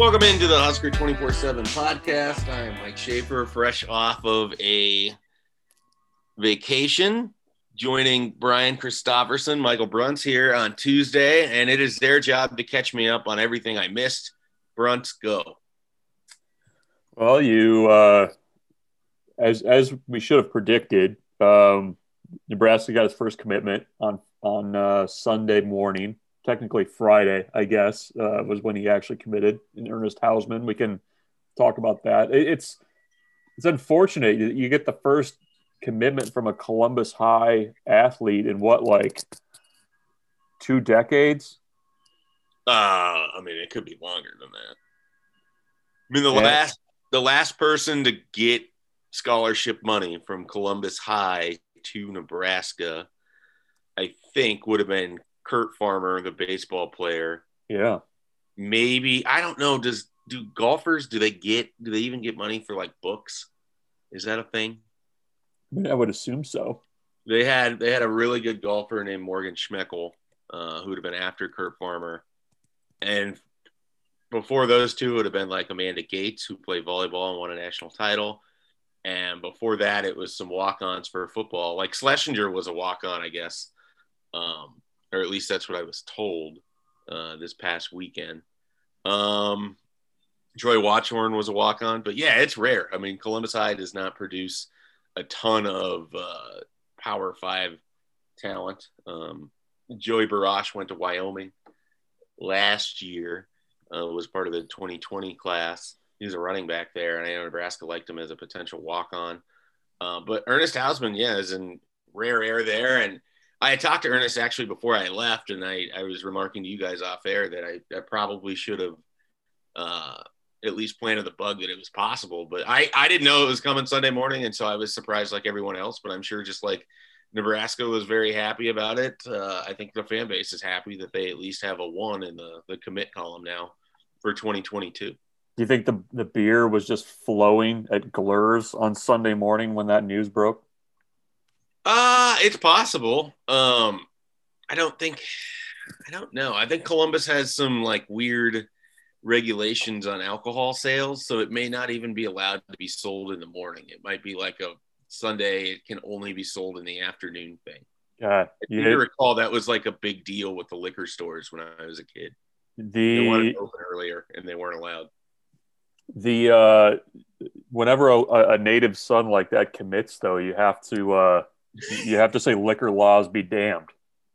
Welcome into the Husker 24 7 podcast. I am Mike Schaefer, fresh off of a vacation, joining Brian Christopherson, Michael Bruntz here on Tuesday, and it is their job to catch me up on everything I missed. Bruntz, go. Well, you, uh, as as we should have predicted, um, Nebraska got his first commitment on on uh, Sunday morning technically Friday, I guess, uh, was when he actually committed in Ernest Hausmann, We can talk about that. It, it's it's unfortunate you get the first commitment from a Columbus High athlete in what like two decades. Uh, I mean, it could be longer than that. I mean, the yeah. last the last person to get scholarship money from Columbus High to Nebraska, I think, would have been Kurt Farmer, the baseball player. Yeah. Maybe I don't know. Does do golfers do they get do they even get money for like books? Is that a thing? I, mean, I would assume so. They had they had a really good golfer named Morgan Schmeckel, uh, who would have been after Kurt Farmer, and before those two would have been like Amanda Gates, who played volleyball and won a national title. And before that, it was some walk-ons for football. Like Schlesinger was a walk-on, I guess. Um, or at least that's what I was told uh, this past weekend. Um, Troy Watchorn was a walk on, but yeah, it's rare. I mean, Columbus High does not produce a ton of uh, Power Five talent. Um, Joey Barash went to Wyoming last year, uh, was part of the 2020 class. He was a running back there, and I know Nebraska liked him as a potential walk on. Uh, but Ernest Hausmann, yeah, is in rare air there. And I had talked to Ernest actually before I left, and I, I was remarking to you guys off air that I, I probably should have uh, at least planted the bug that it was possible. But I, I didn't know it was coming Sunday morning, and so I was surprised like everyone else. But I'm sure just like Nebraska was very happy about it. Uh, I think the fan base is happy that they at least have a one in the, the commit column now for 2022. Do you think the, the beer was just flowing at Glur's on Sunday morning when that news broke? Uh, it's possible. Um, I don't think, I don't know. I think Columbus has some like weird regulations on alcohol sales, so it may not even be allowed to be sold in the morning. It might be like a Sunday, it can only be sold in the afternoon thing. Yeah, you recall that was like a big deal with the liquor stores when I was a kid. The they wanted to open earlier and they weren't allowed. The uh, whenever a, a native son like that commits, though, you have to uh, you have to say liquor laws be damned.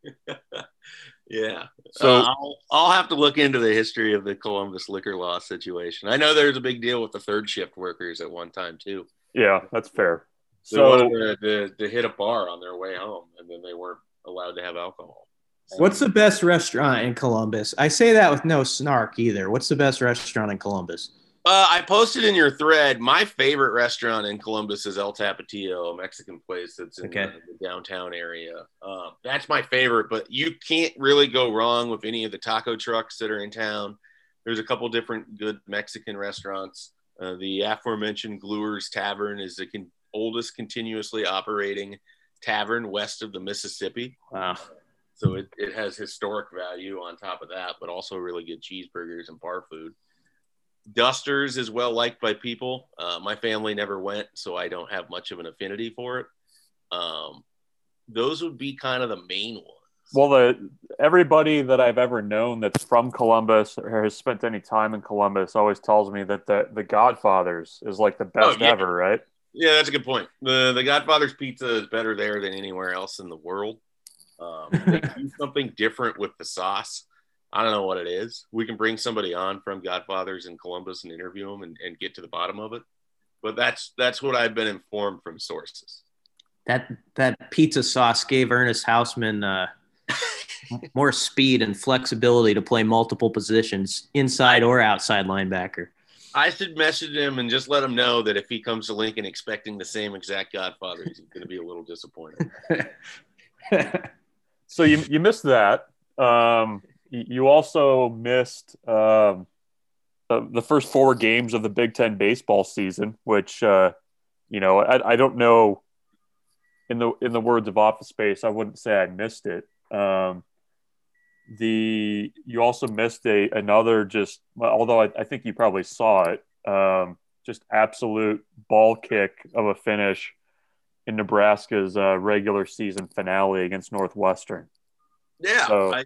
yeah. So uh, I'll, I'll have to look into the history of the Columbus liquor law situation. I know there's a big deal with the third shift workers at one time too. Yeah, that's fair. They so wanted to, to, to hit a bar on their way home, and then they weren't allowed to have alcohol. What's the best restaurant in Columbus? I say that with no snark either. What's the best restaurant in Columbus? Uh, I posted in your thread. My favorite restaurant in Columbus is El Tapatio, a Mexican place that's in okay. the, the, downtown area. Uh, that's my favorite, but you can't really go wrong with any of the taco trucks that are in town. There's a couple different good Mexican restaurants. Uh, the aforementioned Glur's Tavern is the con- oldest continuously operating tavern west of the Mississippi. Wow. So it, it has historic value on top of that, but also really good cheeseburgers and bar food. Dusters is well liked by people. Uh, my family never went, so I don't have much of an affinity for it. Um, those would be kind of the main ones. Well, the everybody that I've ever known that's from Columbus or has spent any time in Columbus always tells me that the the Godfathers is like the best oh, yeah. ever, right? Yeah, that's a good point. the The Godfather's pizza is better there than anywhere else in the world. Um, they do something different with the sauce. I don't know what it is. We can bring somebody on from Godfathers in Columbus and interview them and, and get to the bottom of it. But that's that's what I've been informed from sources. That that pizza sauce gave Ernest Hausmann uh, more speed and flexibility to play multiple positions, inside or outside linebacker. I should message him and just let him know that if he comes to Lincoln expecting the same exact Godfather, he's going to be a little disappointed. so you you missed that. Um, you also missed um, the, the, first four games of the Big Ten baseball season, which uh, you know I, I, don't know. In the in the words of Office Space, I wouldn't say I missed it. Um, the you also missed a another just although I, I think you probably saw it um, just absolute ball kick of a finish in Nebraska's uh, regular season finale against Northwestern. Yeah, so, I,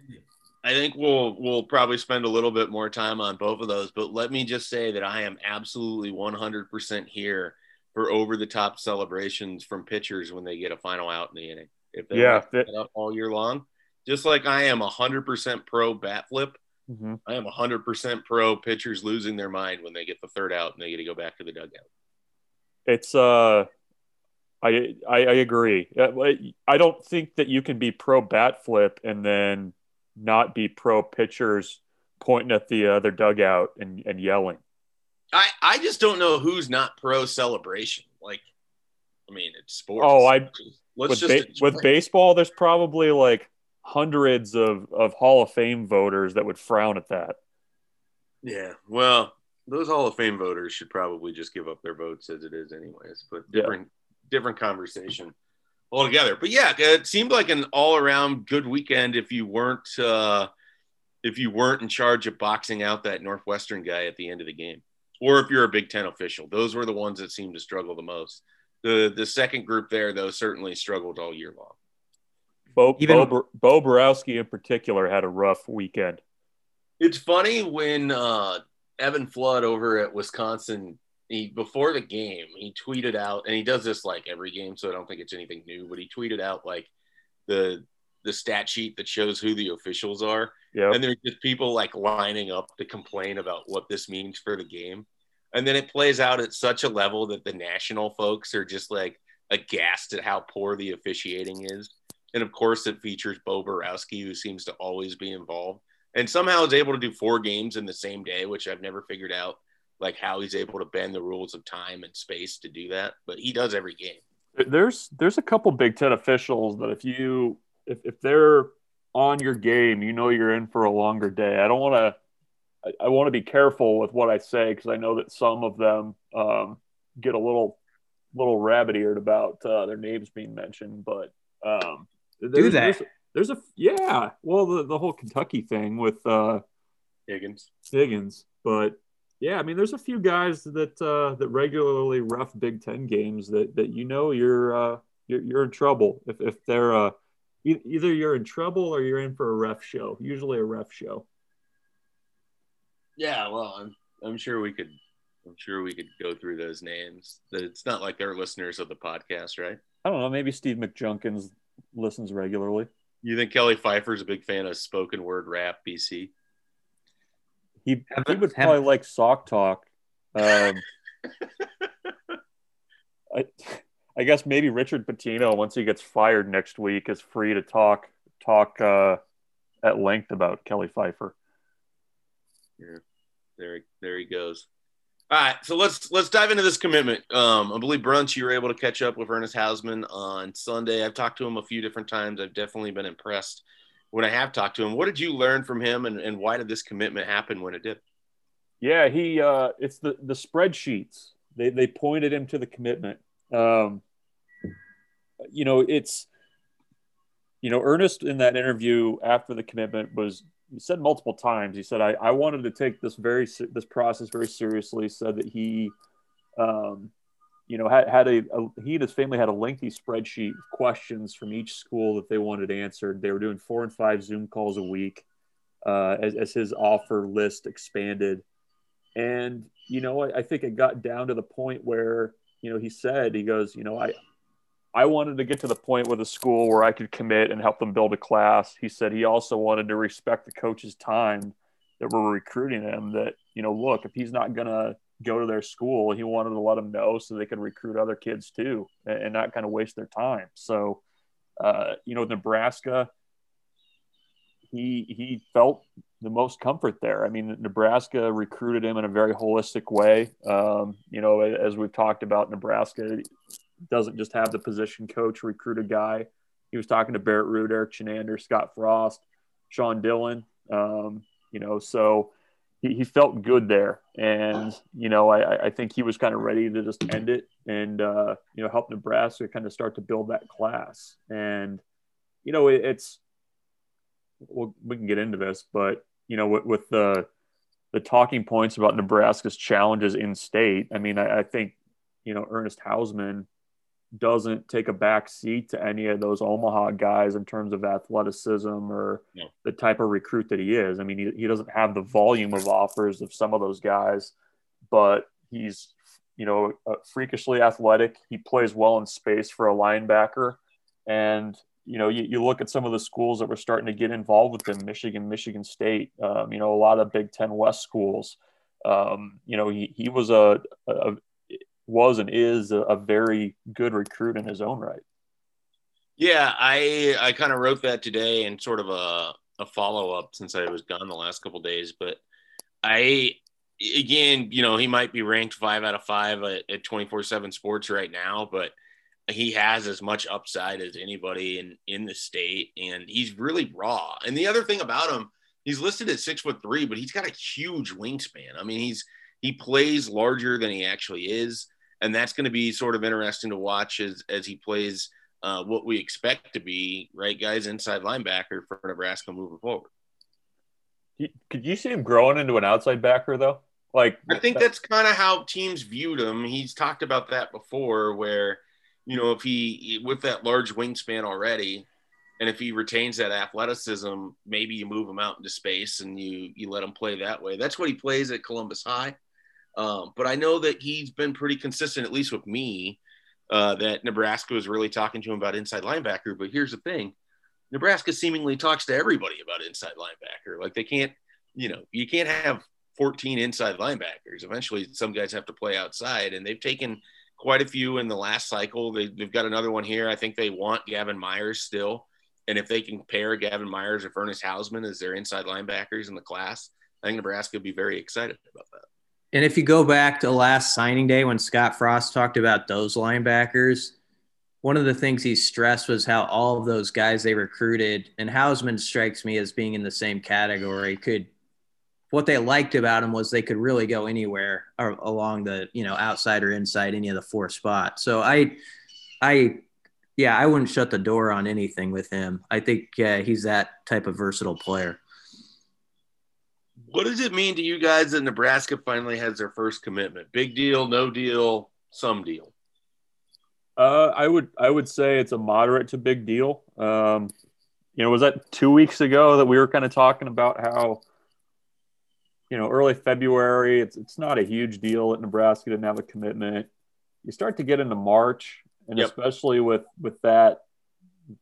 I think we'll we'll probably spend a little bit more time on both of those, but let me just say that I am absolutely 100% here for over the top celebrations from pitchers when they get a final out in the inning. If they yeah, up all year long, just like I am 100% pro bat flip, mm-hmm. I am 100% pro pitchers losing their mind when they get the third out and they get to go back to the dugout. It's uh I, I, I agree. I don't think that you can be pro bat flip and then not be pro pitchers pointing at the other dugout and, and yelling. I, I just don't know who's not pro celebration. Like, I mean, it's sports. Oh, I let's with, just ba- with baseball. There's probably like hundreds of of Hall of Fame voters that would frown at that. Yeah, well, those Hall of Fame voters should probably just give up their votes as it is, anyways. But different yeah. different conversation altogether. But yeah, it seemed like an all around good weekend if you weren't uh, if you weren't in charge of boxing out that Northwestern guy at the end of the game, or if you're a Big Ten official. Those were the ones that seemed to struggle the most. The the second group there though certainly struggled all year long. Bo, Even, Bo, Bo Boroski in particular had a rough weekend. It's funny when uh, Evan Flood over at Wisconsin he before the game he tweeted out and he does this like every game so i don't think it's anything new but he tweeted out like the the stat sheet that shows who the officials are. Yeah and there's just people like lining up to complain about what this means for the game. And then it plays out at such a level that the national folks are just like aghast at how poor the officiating is. And of course it features bo Boroski who seems to always be involved. And somehow is able to do four games in the same day which i've never figured out like how he's able to bend the rules of time and space to do that. But he does every game. There's there's a couple Big Ten officials that if you if, if they're on your game, you know you're in for a longer day. I don't want to. I, I want to be careful with what I say because I know that some of them um, get a little little rabbit eared about uh, their names being mentioned. But um, do that. There's, there's, a yeah. Well, the the whole Kentucky thing with uh, Higgins. Higgins, but yeah, I mean, there's a few guys that uh, that regularly rough Big Ten games that that you know you're uh, you're, you're in trouble if if they're uh, e- either you're in trouble or you're in for a ref show. Usually a ref show. Yeah, well, I'm I'm sure we could I'm sure we could go through those names. It's not like they're listeners of the podcast, right? I don't know. Maybe Steve McJunkins listens regularly. You think Kelly Pfeiffer's a big fan of spoken word rap, BC? He, he would probably like sock talk. Um, I, I guess maybe Richard Pitino, once he gets fired next week, is free to talk talk uh, at length about Kelly Pfeiffer. Yeah, there, there he goes. All right, so let's let's dive into this commitment. Um, I believe Bruntz you were able to catch up with Ernest Hausmann on Sunday. I've talked to him a few different times. I've definitely been impressed when I have talked to him. What did you learn from him, and, and why did this commitment happen when it did? Yeah, he uh, it's the the spreadsheets. They they pointed him to the commitment. Um, you know, it's you know, Ernest in that interview after the commitment was he said multiple times. He said, "I, I wanted to take this very this process very seriously." Said that he um, you know, had, had a, a, he and his family had a lengthy spreadsheet of questions from each school that they wanted answered. They were doing four and five Zoom calls a week uh, as, as his offer list expanded. And, you know, I, I think it got down to the point where, you know, he said, he goes, you know, I, I wanted to get to the point with a school where I could commit and help them build a class. He said he also wanted to respect the coach's time that were recruiting him that, you know, look, if he's not to go to their school. He wanted to let them know so they could recruit other kids too and, and not kind of waste their time. So, uh, you know, Nebraska, he he felt the most comfort there. I mean, Nebraska recruited him in a very holistic way. Um, you know, as we've talked about, Nebraska doesn't just have the position coach recruit a guy. He was talking to Barrett Ruud, Erik Chinander, Scott Frost, Sean Dillon. Um, you know, so he, he felt good there. And, you know, I, I think he was kind of ready to just end it and, uh, you know, help Nebraska kind of start to build that class. And, you know, it, it's, we'll, we can get into this, but you know, with, with the the talking points about Nebraska's challenges in state, I mean, I, I think you know Ernest Hausmann doesn't take a back seat to any of those Omaha guys in terms of athleticism or no. the type of recruit that he is. I mean, he, he doesn't have the volume of offers of some of those guys, but he's, you know, freakishly athletic. He plays well in space for a linebacker. And, you know, you, you look at some of the schools that were starting to get involved with him Michigan, Michigan State, um, you know, a lot of Big Ten West schools. Um, you know, he, he was a, a, was and is a, a very good recruit in his own right. Yeah, I I kind of wrote that today and sort of a, a follow up since I was gone the last couple days. But I again, you know, he might be ranked five out of five at twenty four seven Sports right now, but he has as much upside as anybody in in the state, and he's really raw. And the other thing about him, he's listed at six foot three, but he's got a huge wingspan. I mean, he's he plays larger than he actually is and that's going to be sort of interesting to watch as as he plays uh, what we expect to be right guys inside linebacker for Nebraska moving forward. Could you see him growing into an outside backer though? Like I think that's kind of how teams viewed him. He's talked about that before, where you know if he with that large wingspan already, and if he retains that athleticism, maybe you move him out into space and you you let him play that way. That's what he plays at Columbus High. Um, but I know that he's been pretty consistent, at least with me, uh, that Nebraska was really talking to him about inside linebacker. But here's the thing Nebraska seemingly talks to everybody about inside linebacker. Like they can't, you know, you can't have 14 inside linebackers. Eventually, some guys have to play outside, and they've taken quite a few in the last cycle. They, have got another one here. I think they want Gavin Myers still. And if they can pair Gavin Myers or Ernest Hausmann as their inside linebackers in the class, I think Nebraska would be very excited about that. And if you go back to last signing day when Scott Frost talked about those linebackers, one of the things he stressed was how all of those guys they recruited, and Hausmann strikes me as being in the same category, could what they liked about him was they could really go anywhere along the you know outside or inside any of the four spots. So I, I, yeah, I wouldn't shut the door on anything with him. I think uh, he's that type of versatile player. What does it mean to you guys that Nebraska finally has their first commitment? Big deal, no deal, some deal. Uh, I would I would say it's a moderate to big deal. Um, you know, was that two weeks ago that we were kind of talking about how, you know, early February, it's it's not a huge deal that Nebraska didn't have a commitment. You start to get into March, and yep. especially with with that,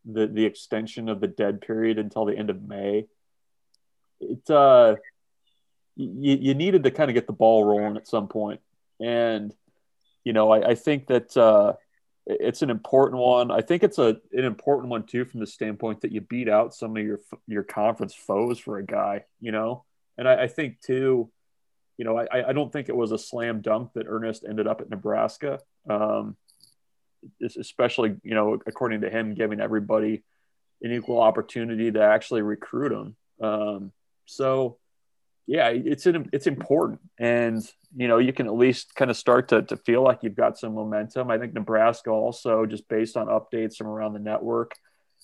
the the extension of the dead period until the end of May. It uh, you, you needed to kind of get the ball rolling at some point. And, you know, I, I think that uh, it's an important one. I think it's a, an important one too, from the standpoint that you beat out some of your, your conference foes for a guy, you know? And I, I think too, you know, I, I don't think it was a slam dunk that Ernest ended up at Nebraska. Um, especially, you know, according to him, giving everybody an equal opportunity to actually recruit him. Um, so, yeah, it's an, it's important, and you know you can at least kind of start to to feel like you've got some momentum. I think Nebraska also, just based on updates from around the network,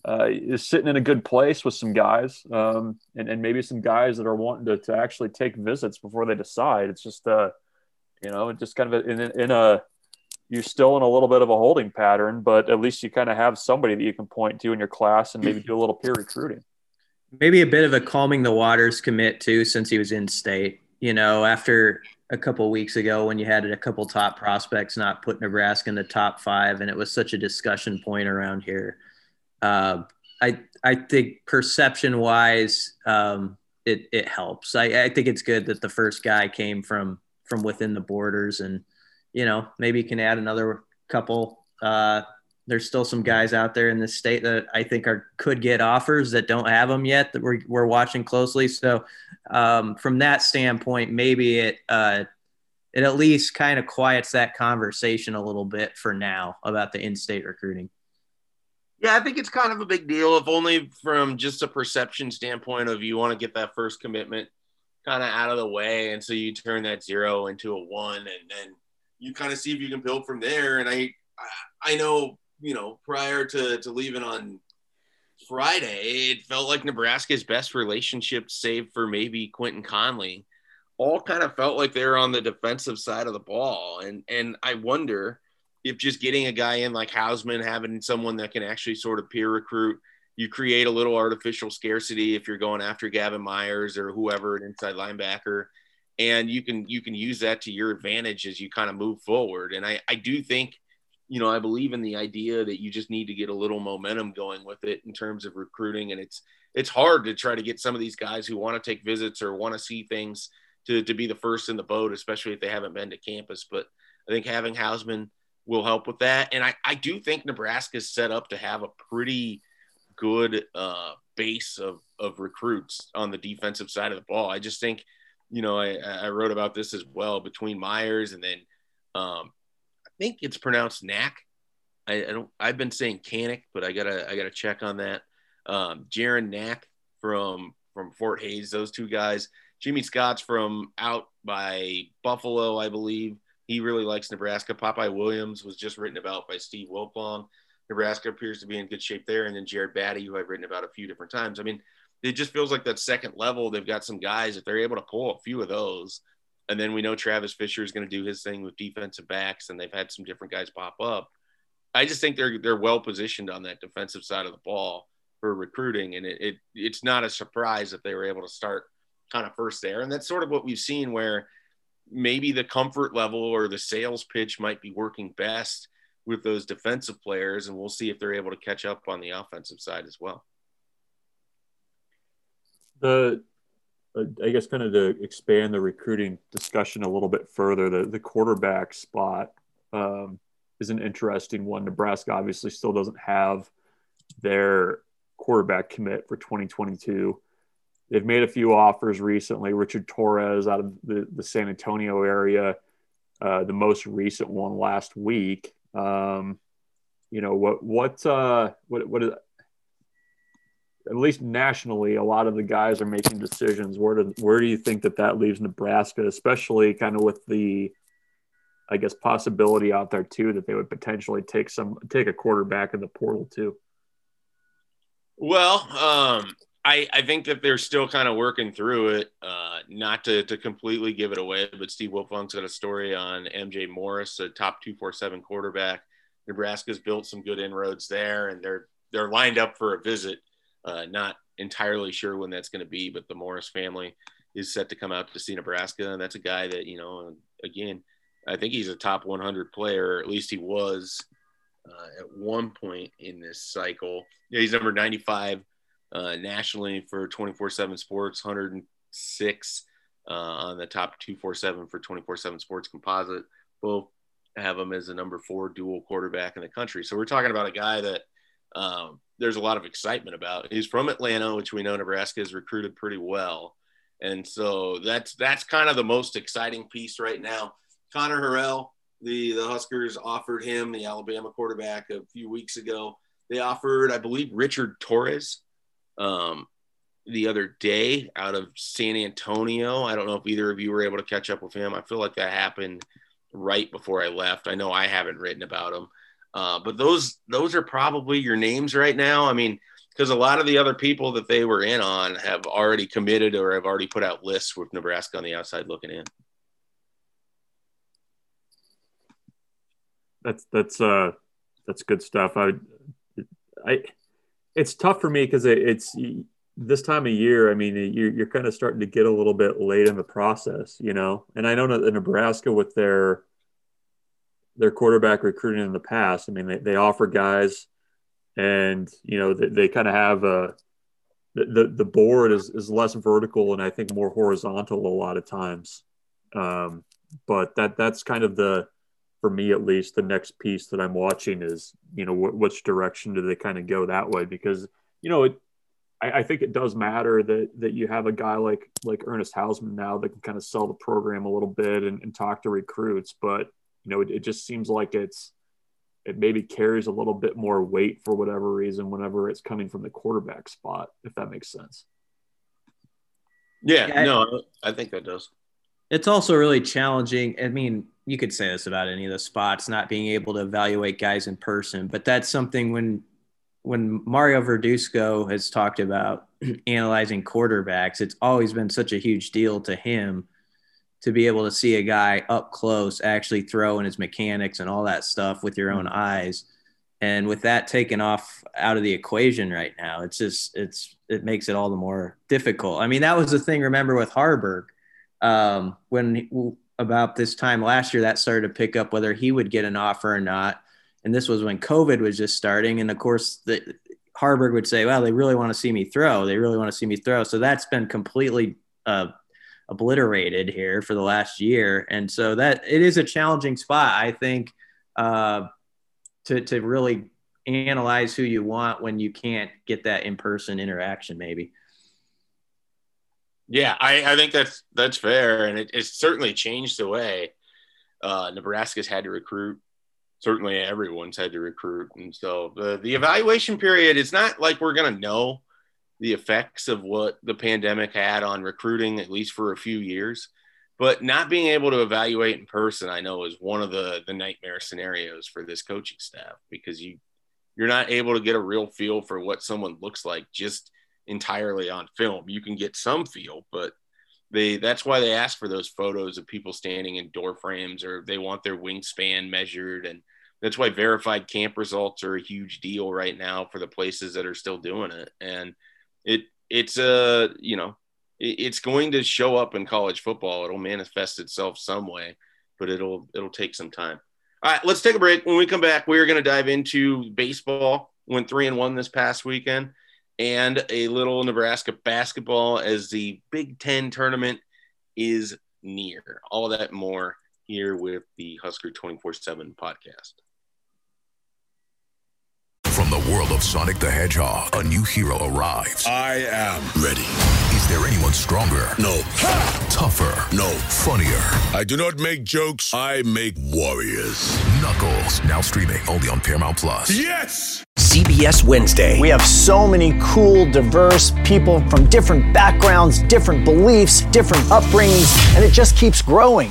uh, is sitting in a good place with some guys, um, and and maybe some guys that are wanting to to actually take visits before they decide. It's just uh, you know, just kind of in in a you're still in a little bit of a holding pattern, but at least you kind of have somebody that you can point to in your class and maybe do a little peer recruiting maybe a bit of a calming the waters commit too, since he was in state. You know, after a couple weeks ago when you had a couple top prospects not put Nebraska in the top five, and it was such a discussion point around here. Uh, I I think perception wise, um, it it helps. I, I think it's good that the first guy came from from within the borders, and you know maybe can add another couple uh, there's still some guys out there in the state that I think are could get offers that don't have them yet that we're, we're watching closely. So um, from that standpoint, maybe it uh, it at least kind of quiets that conversation a little bit for now about the in-state recruiting. Yeah, I think it's kind of a big deal, if only from just a perception standpoint of you want to get that first commitment kind of out of the way, and so you turn that zero into a one, and then you kind of see if you can build from there. And I, I know you know, prior to, to leaving on Friday, it felt like Nebraska's best relationship, save for maybe Quentin Conley, all kind of felt like they were on the defensive side of the ball. And and I wonder if just getting a guy in like Hausmann, having someone that can actually sort of peer recruit, you create a little artificial scarcity if you're going after Gavin Myers or whoever, an inside linebacker. And you can you can use that to your advantage as you kind of move forward. And I, I do think you know, I believe in the idea that you just need to get a little momentum going with it in terms of recruiting. And it's it's hard to try to get some of these guys who want to take visits or want to see things to, to be the first in the boat, especially if they haven't been to campus. But I think having Hausmann will help with that. And I, I do think Nebraska's set up to have a pretty good uh, base of, of recruits on the defensive side of the ball. I just think, you know, I, I wrote about this as well between Myers and then um, think it's pronounced Knack. I, I, don't. I've been saying Canic, but I gotta I gotta check on that. Um, Jaron Knack from from Fort Hayes. Those two guys. Jimmy Scott's from out by Buffalo, I believe. He really likes Nebraska. Popeye Williams was just written about by Steve Wiltfong. Nebraska appears to be in good shape there. And then Jared Batty, who I've written about a few different times. I mean, it just feels like that second level. They've got some guys if they're able to pull a few of those and then we know Travis Fisher is going to do his thing with defensive backs, and they've had some different guys pop up. I just think they're they're well positioned on that defensive side of the ball for recruiting, and it, it it's not a surprise that they were able to start kind of first there, and that's sort of what we've seen where maybe the comfort level or the sales pitch might be working best with those defensive players, and we'll see if they're able to catch up on the offensive side as well. The I guess kind of to expand the recruiting discussion a little bit further, the, the quarterback spot um, is an interesting one. Nebraska obviously still doesn't have their quarterback commit for 2022. They've made a few offers recently. Richard Torres out of the, the San Antonio area, uh, the most recent one last week. Um, you know what what uh, what what is at least nationally, a lot of the guys are making decisions. Where do where do you think that that leaves Nebraska, especially kind of with the, I guess, possibility out there too that they would potentially take some take a quarterback in the portal too. Well, um, I I think that they're still kind of working through it. Uh, not to to completely give it away, but Steve Wiltfong's got a story on MJ Morris, a top two four seven quarterback. Nebraska's built some good inroads there, and they're they're lined up for a visit uh, not entirely sure when that's going to be, but the Morris family is set to come out to see Nebraska, and that's a guy that you know, again, I think he's a top 100 player, or at least he was uh, at one point in this cycle. Yeah, he's number 95 uh, nationally for 24/7 Sports, 106 uh, on the top 247 for 24/7 Sports Composite. Both have him as the number four dual quarterback in the country. So we're talking about a guy that um, there's a lot of excitement about. He's from Atlanta, which we know Nebraska has recruited pretty well, and so that's that's kind of the most exciting piece right now. Connor Harrell, the the Huskers offered him the Alabama quarterback a few weeks ago. They offered, I believe, Richard Torres um, the other day out of San Antonio. I don't know if either of you were able to catch up with him. I feel like that happened right before I left. I know I haven't written about him. Uh, but those those are probably your names right now. I mean, because a lot of the other people that they were in on have already committed or have already put out lists with Nebraska on the outside looking in. That's that's uh that's good stuff. I I it's tough for me because it, it's this time of year. I mean, you're you're kind of starting to get a little bit late in the process, you know. And I know that Nebraska with their their quarterback recruiting in the past. I mean, they, they offer guys, and you know they, they kind of have a the, the board is, is less vertical and I think more horizontal a lot of times. Um, but that that's kind of the for me at least the next piece that I'm watching is you know wh- which direction do they kind of go that way because you know it I, think it does matter that that you have a guy like like Ernest Hausmann now that can kind of sell the program a little bit and, and talk to recruits but you know, it, it just seems like it's it maybe carries a little bit more weight for whatever reason whenever it's coming from the quarterback spot, if that makes sense. Yeah, yeah no, I think that does. It's also really challenging. I mean, you could say this about any of the spots, not being able to evaluate guys in person, but that's something when when Mario Verduzco has talked about analyzing quarterbacks, it's always been such a huge deal to him to be able to see a guy up close actually throw in his mechanics and all that stuff with your own eyes. And with that taken off out of the equation right now, it's just it's it makes it all the more difficult. I mean, that was the thing. Remember with Haarberg um, when about this time last year, that started to pick up whether he would get an offer or not. And this was when COVID was just starting, and of course, the Haarberg would say, "Well, they really want to see me throw. They really want to see me throw." So that's been completely uh, obliterated here for the last year, and so that it is a challenging spot. I think uh, to to really analyze who you want when you can't get that in person interaction, maybe. Yeah, I, I think that's that's fair, and it, it's certainly changed the way uh, Nebraska's had to recruit. Certainly, everyone's had to recruit, and so the the evaluation period. It's not like we're gonna know the effects of what the pandemic had on recruiting, at least for a few years. But not being able to evaluate in person, I know, is one of the the nightmare scenarios for this coaching staff because you you're not able to get a real feel for what someone looks like just entirely on film. You can get some feel, but they that's why they ask for those photos of people standing in door frames or they want their wingspan measured and that's why verified camp results are a huge deal right now for the places that are still doing it and it it's a uh, you know it, it's going to show up in college football it'll manifest itself some way but it'll it'll take some time all right let's take a break when we come back we're going to dive into baseball went three and one this past weekend and a little Nebraska basketball as the Big Ten tournament is near. All that more here with the Husker 24 7 podcast. From the world of Sonic the Hedgehog, a new hero arrives. I am ready. Is there anyone stronger? No. Tougher? No. Funnier? I do not make jokes, I make warriors. Knuckles, now streaming only on Paramount Plus. Yes! CBS Wednesday. We have so many cool, diverse people from different backgrounds, different beliefs, different upbringings, and it just keeps growing.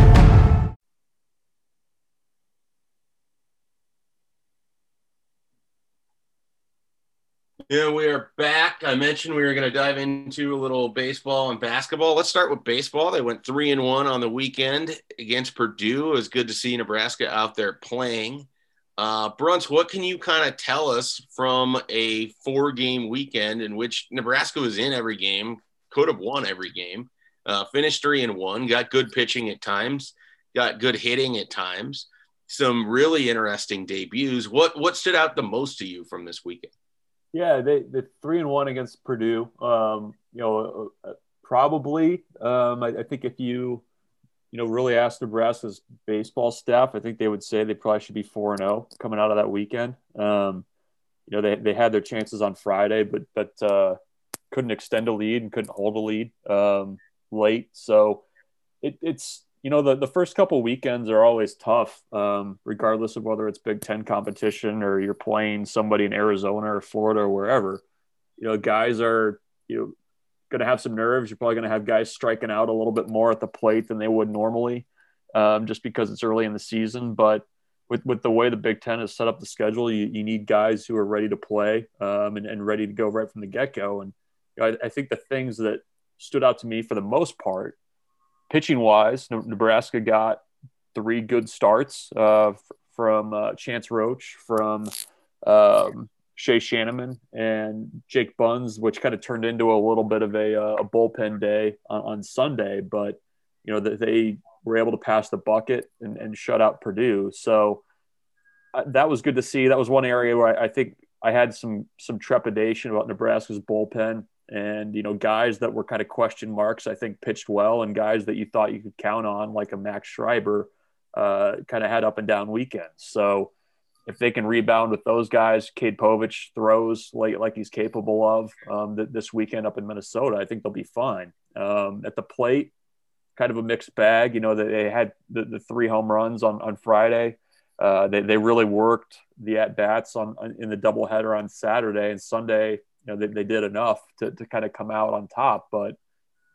Yeah, we are back. I mentioned we were going to dive into a little baseball and basketball. Let's start with baseball. They went three and one on the weekend against Purdue. It was good to see Nebraska out there playing. Uh, Bruntz, what can you kind of tell us from a four game weekend in which Nebraska was in every game, could have won every game, uh, finished three and one, got good pitching at times, got good hitting at times, some really interesting debuts. What what stood out the most to you from this weekend? Yeah, they the three and one against Purdue. Um, you know, uh, probably. Um, I, I, think if you, you know, really ask Nebraska's baseball staff, I think they would say they probably should be four and zero oh coming out of that weekend. Um, you know, they they had their chances on Friday, but but uh, couldn't extend a lead and couldn't hold a lead um, late. So it, it's you know the, the first couple weekends are always tough um, regardless of whether it's big 10 competition or you're playing somebody in arizona or florida or wherever. You know guys are you know going to have some nerves. You're probably going to have guys striking out a little bit more at the plate than they would normally um, just because it's early in the season. But with, with the way the big 10 has set up the schedule you, you need guys who are ready to play um, and, and ready to go right from the get-go. And you know, I, I think the things that stood out to me for the most part pitching wise, Nebraska got three good starts uh, from uh, Chance Roach, from um, Shay Schanaman, and Jake Buns, which kind of turned into a little bit of a, uh, a bullpen day on, on, Sunday. But you know they were able to pass the bucket and, and shut out Purdue. So uh, that was good to see. That was one area where I, I think I had some some trepidation about Nebraska's bullpen and you know guys that were kind of question marks i think pitched well and guys that you thought you could count on like a max schreiber uh, kind of had up and down weekends so if they can rebound with those guys Cade Povich throws like, like he's capable of um, th- this weekend up in minnesota i think they'll be fine um, at the plate kind of a mixed bag. You know, they had the, the three home runs on, on Friday. Uh, they, they really worked the at bats on, on, in the doubleheader on Saturday and Sunday. You know, they, they did enough to, to kind of come out on top, but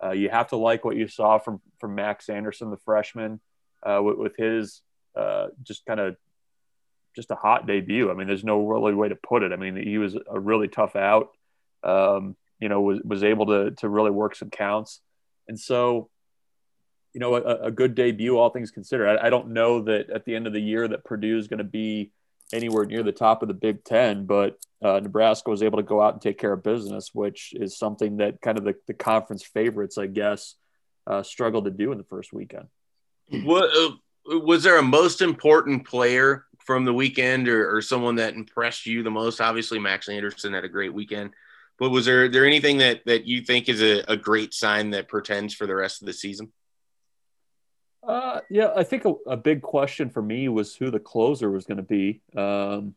uh, you have to like what you saw from, from Max Anderson, the freshman, uh, with, with, his uh, just kind of just a hot debut. I mean, there's no really way to put it. I mean, he was a really tough out. Um, you know, was was able to to really work some counts, and so, you know, a, a good debut, all things considered. I, I, don't know that at the end of the year that Purdue is going to be anywhere near the top of the Big Ten, but uh, Nebraska was able to go out and take care of business, which is something that kind of the, the conference favorites, I guess, uh, struggled to do in the first weekend. What uh, was there a most important player from the weekend or, or someone that impressed you the most? Obviously, Max Anderson had a great weekend, but was there there anything that that you think is a, a great sign that portends for the rest of the season? Uh, yeah, I think a, a, big question for me was who the closer was going to be. Um,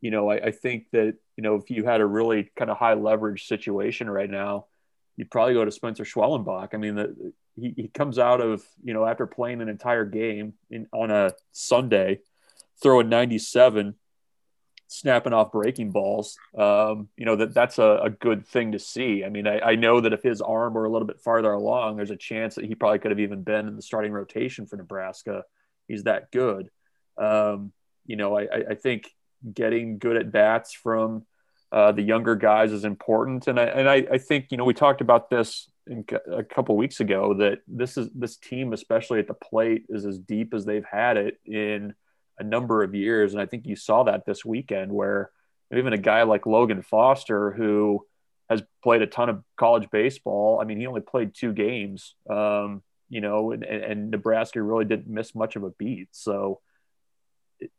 you know, I, I, think that you know if you had a really kind of high leverage situation right now, you'd probably go to Spencer Schwellenbach. I mean, the, he, he comes out of you know after playing an entire game in, on a Sunday, throwing 97, snapping off breaking balls. Um, you know that that's a, a, good thing to see. I mean, I, I, know that if his arm were a little bit farther along, there's a chance that he probably could have even been in the starting rotation for Nebraska. He's that good. Um, you know, I, I think getting good at bats from uh, the younger guys is important, and I and I, I think you know we talked about this a couple weeks ago that this is this team, especially at the plate, is as deep as they've had it in a number of years. And I think you saw that this weekend where even a guy like Logan Foster, who has played a ton of college baseball, I mean, he only played two games, um, you know, and, and, Nebraska really didn't miss much of a beat. So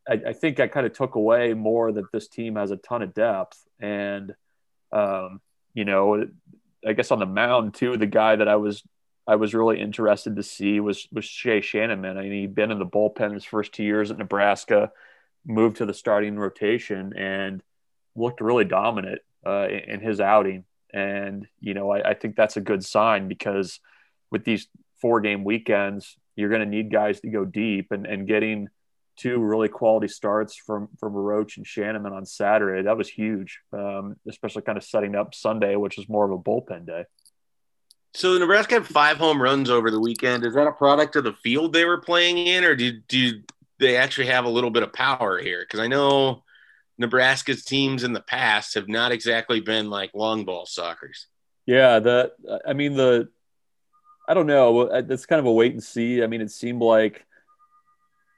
I, I think I kind of took away more that this team has a ton of depth. And, um, you know, I guess on the mound too, the guy that I was I was really interested to see was was Shay Schanaman. I mean, he'd been in the bullpen his first two years at Nebraska, moved to the starting rotation, and looked really dominant uh, in, his outing. And you know, I, I, think that's a good sign because with these four game weekends, you're going to need guys to go deep, and and getting two really quality starts from from Roach and Schanaman on Saturday that was huge, um, especially kind of setting up Sunday, which is more of a bullpen day. So Nebraska had five home runs over the weekend. Is that a product of the field they were playing in, or do, do they actually have a little bit of power here? Because I know Nebraska's teams in the past have not exactly been like long ball suckers. Yeah, the I mean the I don't know. It's kind of a wait and see. I mean, it seemed like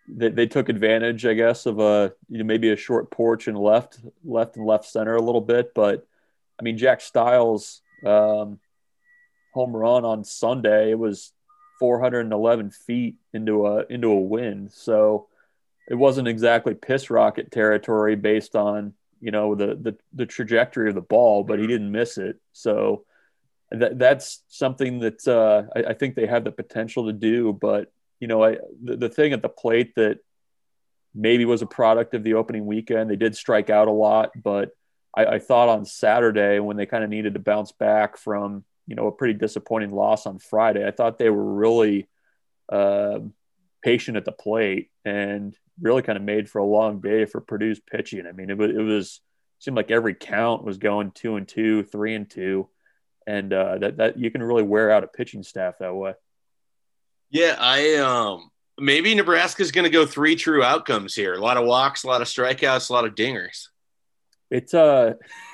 they, they took advantage, I guess, of a you know maybe a short porch and left left and left center a little bit, but I mean Jack Stiles. Um, home run on Sunday. It was 411 feet into a into a wind, so it wasn't exactly piss rocket territory based on you know the the, the trajectory of the ball, but he didn't miss it. So that that's something that uh, I, I, think they have the potential to do. But you know, I the, the thing at the plate that maybe was a product of the opening weekend. They did strike out a lot, but I, I thought on Saturday when they kind of needed to bounce back from you know a pretty disappointing loss on Friday. I thought they were really uh, patient at the plate and really kind of made for a long day for Purdue's pitching. I mean, it was it was seemed like every count was going two and two, three and two, and uh, that that you can really wear out a pitching staff that way. Yeah, I um maybe Nebraska's going to go three true outcomes here. A lot of walks, a lot of strikeouts, a lot of dingers. It's uh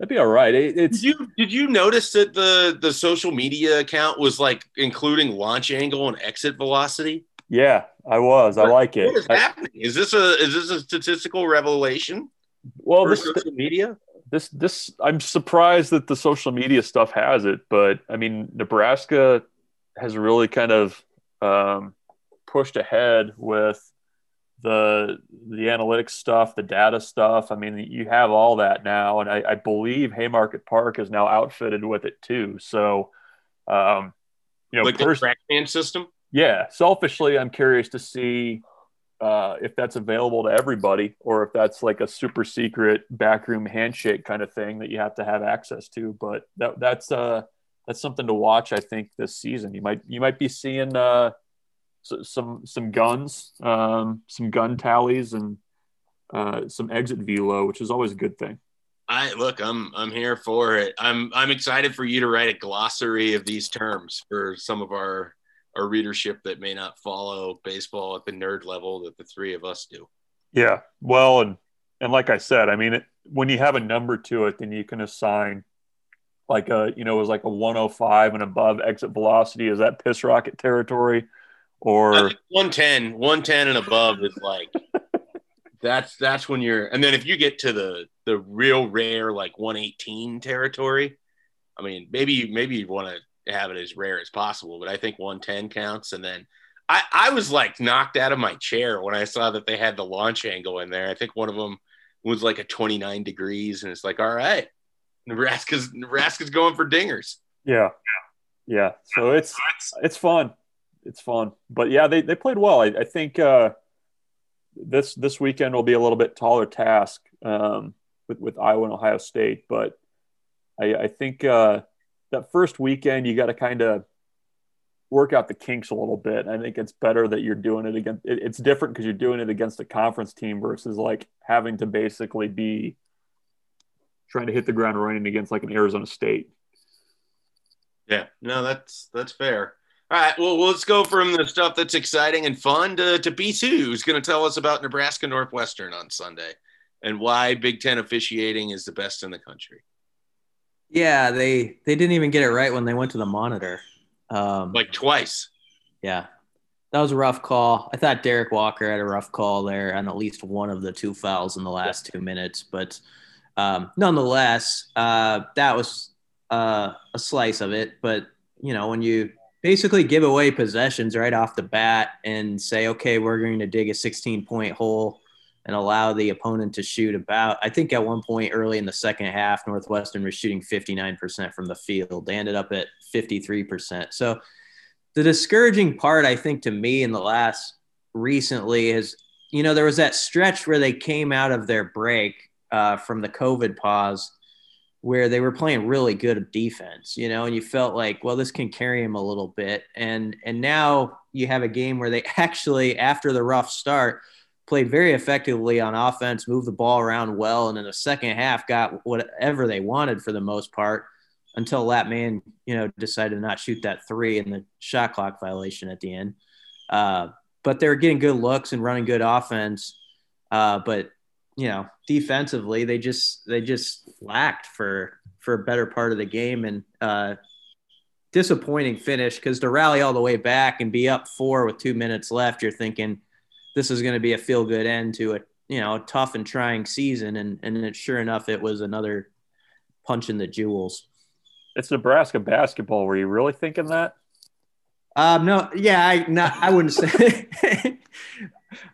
That'd be all right. It, it's did you did you notice that the the social media account was like including launch angle and exit velocity? Yeah, I was. I like it. What is I, happening? Is this a is this a statistical revelation? Well, this social media. This this I'm surprised that the social media stuff has it, but I mean Nebraska has really kind of um, pushed ahead with the the analytics stuff, the data stuff. I mean, you have all that now, and I, I believe Haymarket Park is now outfitted with it too. So, um, you know, like pers- the TrackMan system. Yeah, selfishly, I'm curious to see uh, if that's available to everybody, or if that's like a super secret backroom handshake kind of thing that you have to have access to. But that, that's uh, that's something to watch. I think this season you might you might be seeing uh, some some guns, um, some gun tallies, and uh, some exit velo, which is always a good thing. I look, I'm I'm here for it. I'm I'm excited for you to write a glossary of these terms for some of our our readership that may not follow baseball at the nerd level that the three of us do. Yeah, well, and and like I said, I mean, it, when you have a number to it, then you can assign like a you know it was like a 105 and above exit velocity. Is that piss rocket territory? Or 110, 110 and above is like that's that's when you're and then if you get to the the real rare like 118 territory, I mean maybe you maybe you want to have it as rare as possible, but I think 110 counts and then I, I was like knocked out of my chair when I saw that they had the launch angle in there. I think one of them was like a 29 degrees, and it's like, all right, Nebraska's Nebraska's going for dingers. Yeah, yeah. So it's it's fun, it's fun. But yeah, they, they played well. I, I think uh, this this weekend will be a little bit taller task um, with with Iowa and Ohio State, but I, I think uh, that first weekend you got to kind of work out the kinks a little bit. I think it's better that you're doing it against. It, it's different because you're doing it against a conference team versus like having to basically be trying to hit the ground running against like an Arizona State. Yeah, no, that's that's fair. All right, well, let's go from the stuff that's exciting and fun to, to B2, who's going to tell us about Nebraska Northwestern on Sunday and why Big Ten officiating is the best in the country. Yeah, they they didn't even get it right when they went to the monitor. Um, like twice. Yeah. That was a rough call. I thought Derek Walker had a rough call there on at least one of the two fouls in the last two minutes. But um, nonetheless, uh, that was uh, a slice of it. But, you know, when you basically give away possessions right off the bat and say, okay, we're going to dig a 16 point hole and allow the opponent to shoot about. I think at one point early in the second half, Northwestern was shooting 59% from the field. They ended up at 53%. So the discouraging part, I think, to me in the last recently is, you know, there was that stretch where they came out of their break uh, from the COVID pause where they were playing really good defense, you know, and you felt like, well, this can carry them a little bit. And and now you have a game where they actually, after the rough start, played very effectively on offense, moved the ball around well, and in the second half got whatever they wanted for the most part until Lat Mayen, you know, decided to not shoot that three and the shot clock violation at the end. Uh, but they were getting good looks and running good offense. Uh, but you know, defensively, they just they just lacked for for a better part of the game and uh, disappointing finish because to rally all the way back and be up four with two minutes left, you're thinking this is going to be a feel good end to a you know a tough and trying season, and and it, sure enough, it was another punch in the jewels. It's Nebraska basketball. Were you really thinking that? Um, no, yeah, I not I wouldn't say.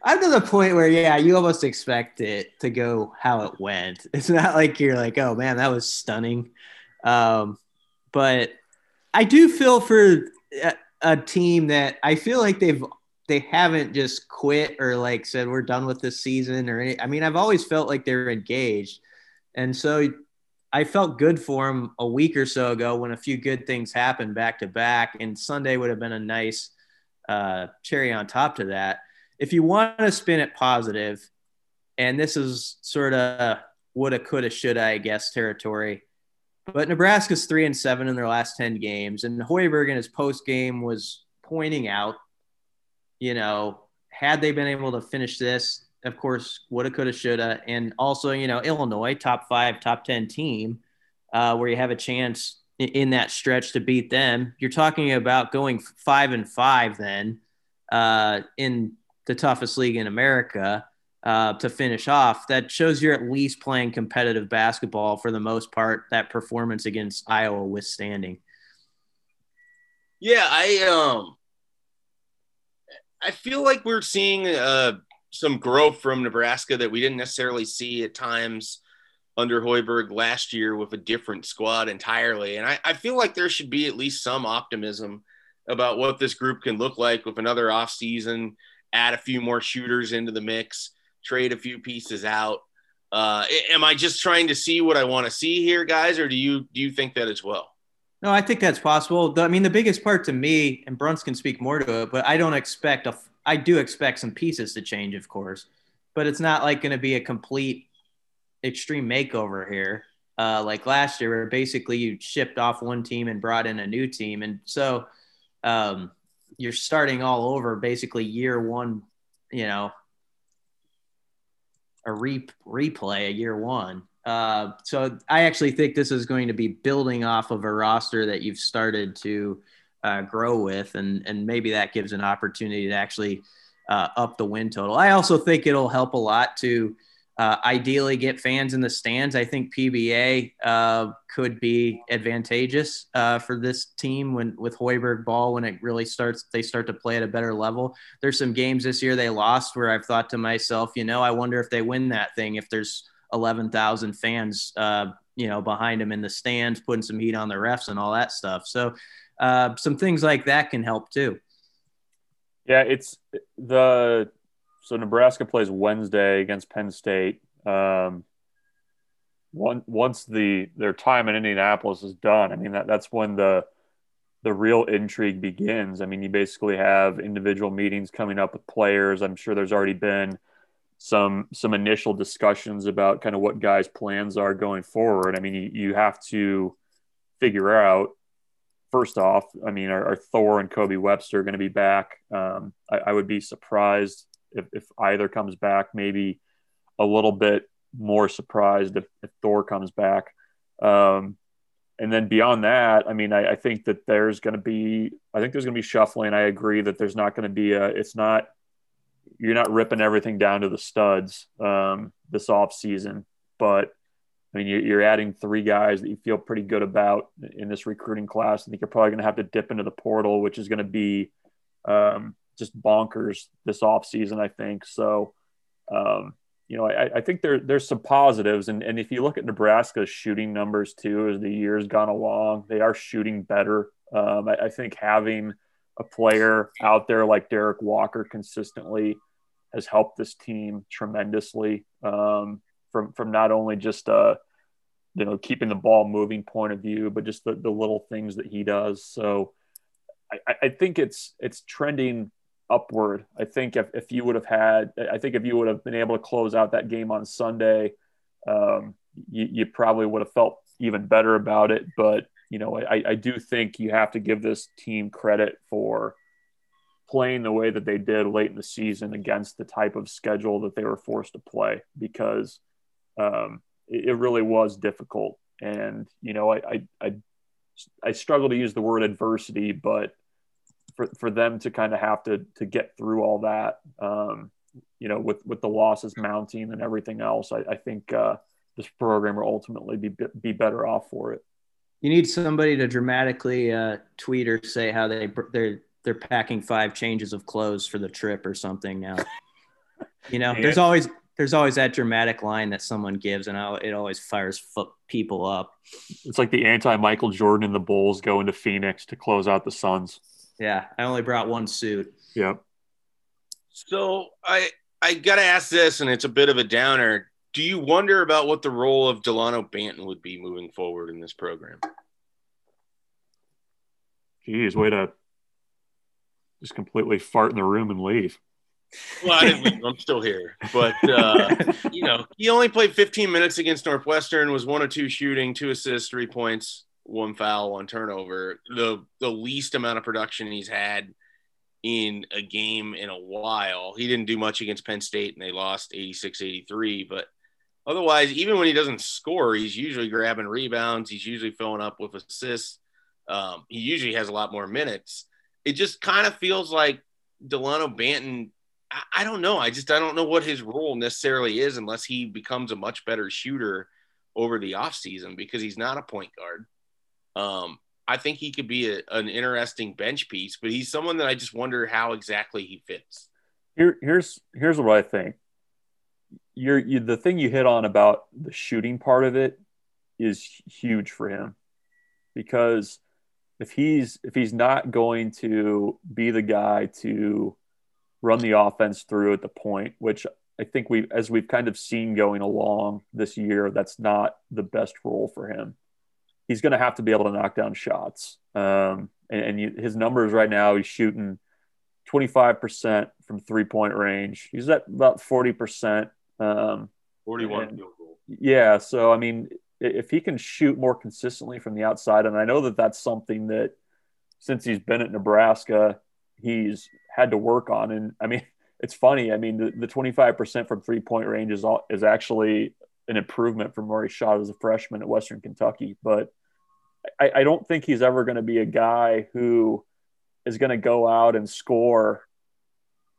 I'm to the point where yeah, you almost expect it to go how it went. It's not like you're like, oh man, that was stunning. Um, but I do feel for a, a team that I feel like they've they haven't just quit or like said we're done with this season or any, I mean I've always felt like they're engaged, and so I felt good for them a week or so ago when a few good things happened back to back, and Sunday would have been a nice uh, cherry on top to that. If you want to spin it positive, and this is sort of woulda, coulda, shoulda, I guess territory. But Nebraska's three and seven in their last ten games, and Hoiberg in his post game was pointing out you know, had they been able to finish this, of course, woulda, coulda, shoulda, and also, you know, Illinois, top five, top ten team, uh, where you have a chance in that stretch to beat them. You're talking about going five and five then uh, in the toughest league in America uh, to finish off. That shows you're at least playing competitive basketball for the most part. That performance against Iowa withstanding. Yeah, I um I feel like we're seeing uh, some growth from Nebraska that we didn't necessarily see at times under Hoiberg last year with a different squad entirely. And I, I feel like there should be at least some optimism about what this group can look like with another offseason, add a few more shooters into the mix, trade a few pieces out. Uh, am I just trying to see what I want to see here, guys, or do you do you think that as well? No, I think that's possible. I mean, the biggest part to me, and Bruns can speak more to it, but I don't expect a. I do expect some pieces to change, of course, but it's not like going to be a complete extreme makeover here. Uh, like last year, where basically you shipped off one team and brought in a new team, and so um, you're starting all over, basically year one. You know, a re- replay a year one. Uh, so I actually think this is going to be building off of a roster that you've started to uh, grow with, and and maybe that gives an opportunity to actually uh, up the win total. I also think it'll help a lot to uh, ideally get fans in the stands. I think PBA uh, could be advantageous uh, for this team when with Hoiberg ball when it really starts. They start to play at a better level. There's some games this year they lost where I've thought to myself, you know, I wonder if they win that thing if there's 11,000 fans, uh, you know, behind them in the stands, putting some heat on the refs and all that stuff. So, uh, some things like that can help too. Yeah, it's the so Nebraska plays Wednesday against Penn State. Um, one, once the their time in Indianapolis is done, I mean that that's when the the real intrigue begins. I mean, you basically have individual meetings coming up with players. I'm sure there's already been some some initial discussions about kind of what guys' plans are going forward. I mean, you, you have to figure out first off. I mean, are, are Thor and Kobe Webster going to be back? Um, I, I, would be surprised if, if either comes back. Maybe a little bit more surprised if, if Thor comes back. Um, and then beyond that, I mean, I, I think that there's going to be, I think there's going to be shuffling. I agree that there's not going to be a, it's not you're not ripping everything down to the studs um, this off season, but I mean, you're adding three guys that you feel pretty good about in this recruiting class. I think you're probably going to have to dip into the portal, which is going to be um, just bonkers this off season. I think so. Um, you know, I, I, think there there's some positives, and and if you look at Nebraska's shooting numbers too, as the years gone along, they are shooting better. Um, I, I think having a player out there like Derek Walker consistently has helped this team tremendously um, from from not only just uh, you know keeping the ball moving point of view, but just the, the little things that he does. So I, I think it's it's trending upward. I think if, if you would have had, I think if you would have been able to close out that game on Sunday, um, you, you probably would have felt even better about it. But you know, I, I do think you have to give this team credit for playing the way that they did late in the season against the type of schedule that they were forced to play because um, it, it, really was difficult. And, you know, I, I, I, I struggle to use the word adversity, but for, for them to kind of have to, to get through all that, um, you know, with, with the losses mounting and everything else, I, I think uh, this program will ultimately be, be better off for it. You need somebody to dramatically uh, tweet or say how they they're they're packing five changes of clothes for the trip or something now. you know, yeah. there's always there's always that dramatic line that someone gives, and it always fires people up. It's like the anti Michael Jordan and the Bulls going to Phoenix to close out the Suns. Yeah, I only brought one suit. Yep. So I I gotta ask this, and it's a bit of a downer do you wonder about what the role of Delano Banton would be moving forward in this program? Geez, way to just completely fart in the room and leave. Well, I didn't leave. I'm still here. But, uh, you know, he only played 15 minutes against Northwestern, was one or two shooting, two assists, three points, one foul, one turnover. The, the least amount of production he's had in a game in a while. He didn't do much against Penn State and they lost 86 83, but Otherwise, even when he doesn't score, he's usually grabbing rebounds. He's usually filling up with assists. Um, he usually has a lot more minutes. It just kind of feels like Delano Banton. I, I, don't know. I just I don't know what his role necessarily is unless he becomes a much better shooter over the offseason because he's not a point guard. Um, I think he could be a, an interesting bench piece, but he's someone that I just wonder how exactly he fits. Here, here's here's what I think you're you, the thing you hit on about the shooting part of it is huge for him because if he's if he's not going to be the guy to run the offense through at the point which i think we as we've kind of seen going along this year that's not the best role for him he's going to have to be able to knock down shots. Um, and, and you, his numbers right now, he's shooting 25% from three point range. He's at about 40%. Um, 41 and, Yeah. So, I mean, if he can shoot more consistently from the outside, and I know that that's something that since he's been at Nebraska, he's had to work on. And I mean, it's funny. I mean, the, the 25% from three point range is, all, is actually an improvement from where he shot as a freshman at Western Kentucky. But I, I don't think he's ever going to be a guy who is going to go out and score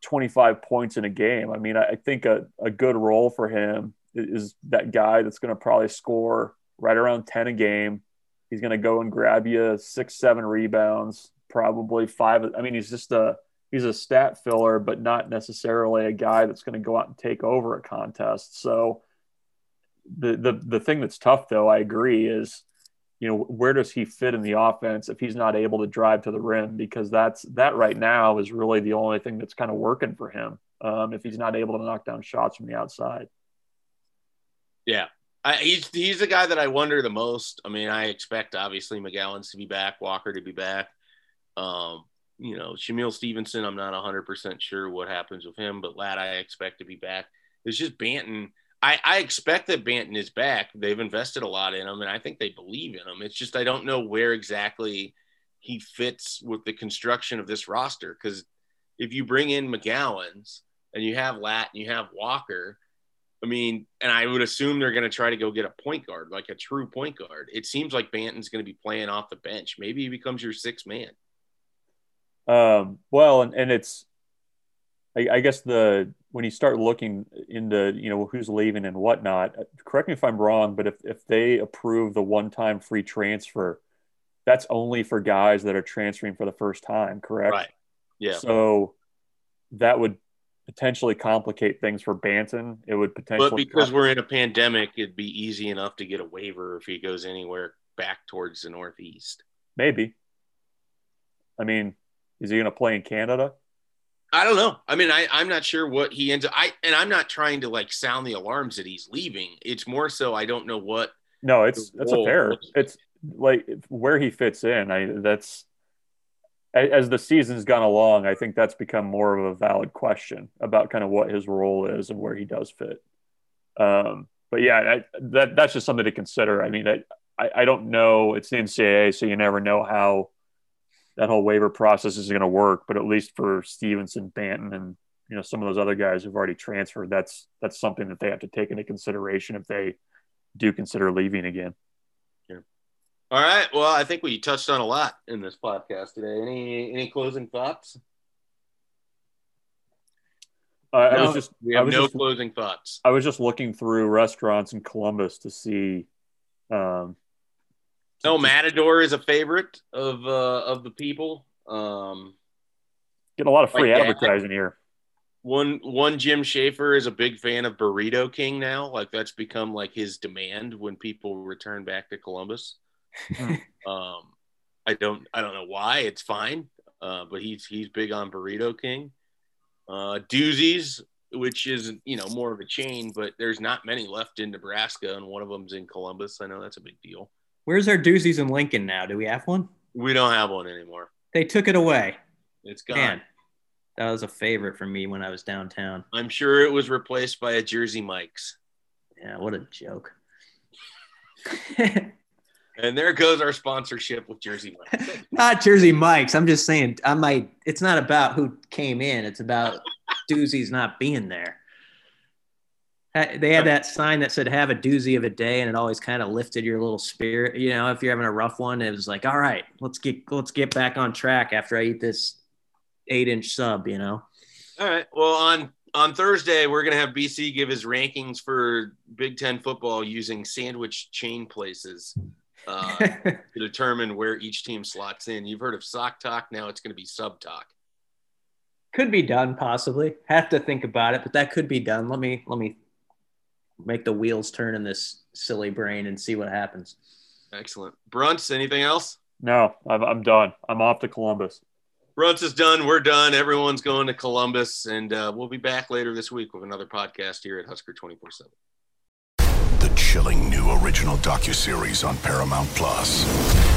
25 points in a game. I mean, I, I think a, a good role for him is, that guy that's going to probably score right around 10 a game. He's going to go and grab you six, seven rebounds, probably five. I mean, he's just a he's a stat filler, but not necessarily a guy that's going to go out and take over a contest. So the the the thing that's tough though, I agree, is you know where does he fit in the offense if he's not able to drive to the rim because that's that right now is really the only thing that's kind of working for him um, if he's not able to knock down shots from the outside. Yeah, I, he's he's the guy that I wonder the most. I mean, I expect obviously McGowens to be back, Walker to be back. Um, you know, Shamiel Stevenson, I'm not 100% sure what happens with him, but Lat, I expect to be back. It's just Banton I, I expect that Banton is back. They've invested a lot in him, and I think they believe in him. It's just I don't know where exactly he fits with the construction of this roster. Because if you bring in McGowens and you have Lat and you have Walker, I mean, and I would assume they're going to try to go get a point guard, like a true point guard. It seems like Banton's going to be playing off the bench. Maybe he becomes your sixth man. Um, well, and, and it's, I, I guess the when you start looking into you know who's leaving and whatnot correct me if i'm wrong but if, if they approve the one-time free transfer that's only for guys that are transferring for the first time correct right yeah so that would potentially complicate things for Banton. It would potentially But because we're in a pandemic, it'd be easy enough to get a waiver if he goes anywhere back towards the northeast. Maybe. I mean, is he going to play in Canada? I don't know. I mean, I, I'm not sure what he ends up. I and I'm not trying to like sound the alarms that he's leaving. It's more so I don't know what. No, it's that's a fair. It's like where he fits in. I that's as the season's gone along. I think that's become more of a valid question about kind of what his role is and where he does fit. Um, but yeah, I, that that's just something to consider. I mean, I I, I don't know. It's the NCAA, so you never know how that whole waiver process isn't going to work. But at least for Stevenson, Banton, and you know some of those other guys who've already transferred, that's that's something that they have to take into consideration if they do consider leaving again. Yeah. All right. Well, I think we touched on a lot in this podcast today. Any any closing thoughts? Uh, I was just we have no just, closing thoughts. I was just looking through restaurants in Columbus to see um, no, Matador is a favorite of uh, of the people. Um, Get a lot of free like advertising that. here. One one Jim Schaefer is a big fan of Burrito King now. Like that's become like his demand when people return back to Columbus. um, I don't I don't know why. It's fine, uh, but he's he's big on Burrito King. Uh, Doozies, which is you know more of a chain, but there's not many left in Nebraska, and one of them's in Columbus. I know that's a big deal. Where's our doozies in Lincoln now? Do we have one? We don't have one anymore. They took it away. It's gone. Man, that was a favorite for me when I was downtown. I'm sure it was replaced by a Jersey Mike's. Yeah, what a joke. and there goes our sponsorship with Jersey Mike's. not Jersey Mike's. I'm just saying I might it's not about who came in, it's about doozies not being there they had that sign that said have a doozy of a day and it always kind of lifted your little spirit you know if you're having a rough one it was like all right let's get let's get back on track after i eat this eight inch sub you know? All right. Well on on thursday we're going to have bc give his rankings for big ten football using sandwich chain places uh, to determine where each team slots in. You've heard of sock talk now it's going to be sub talk. Could be done possibly. Have to think about it but that could be done. Let me let me make the wheels turn in this silly brain and see what happens. Excellent. Bruntz, anything else? No, I'm, I'm done. I'm off to Columbus. Bruntz is done. We're done. Everyone's going to Columbus, and uh, we'll be back later this week with another podcast here at Husker 24 7. The chilling new original docuseries on Paramount Plus.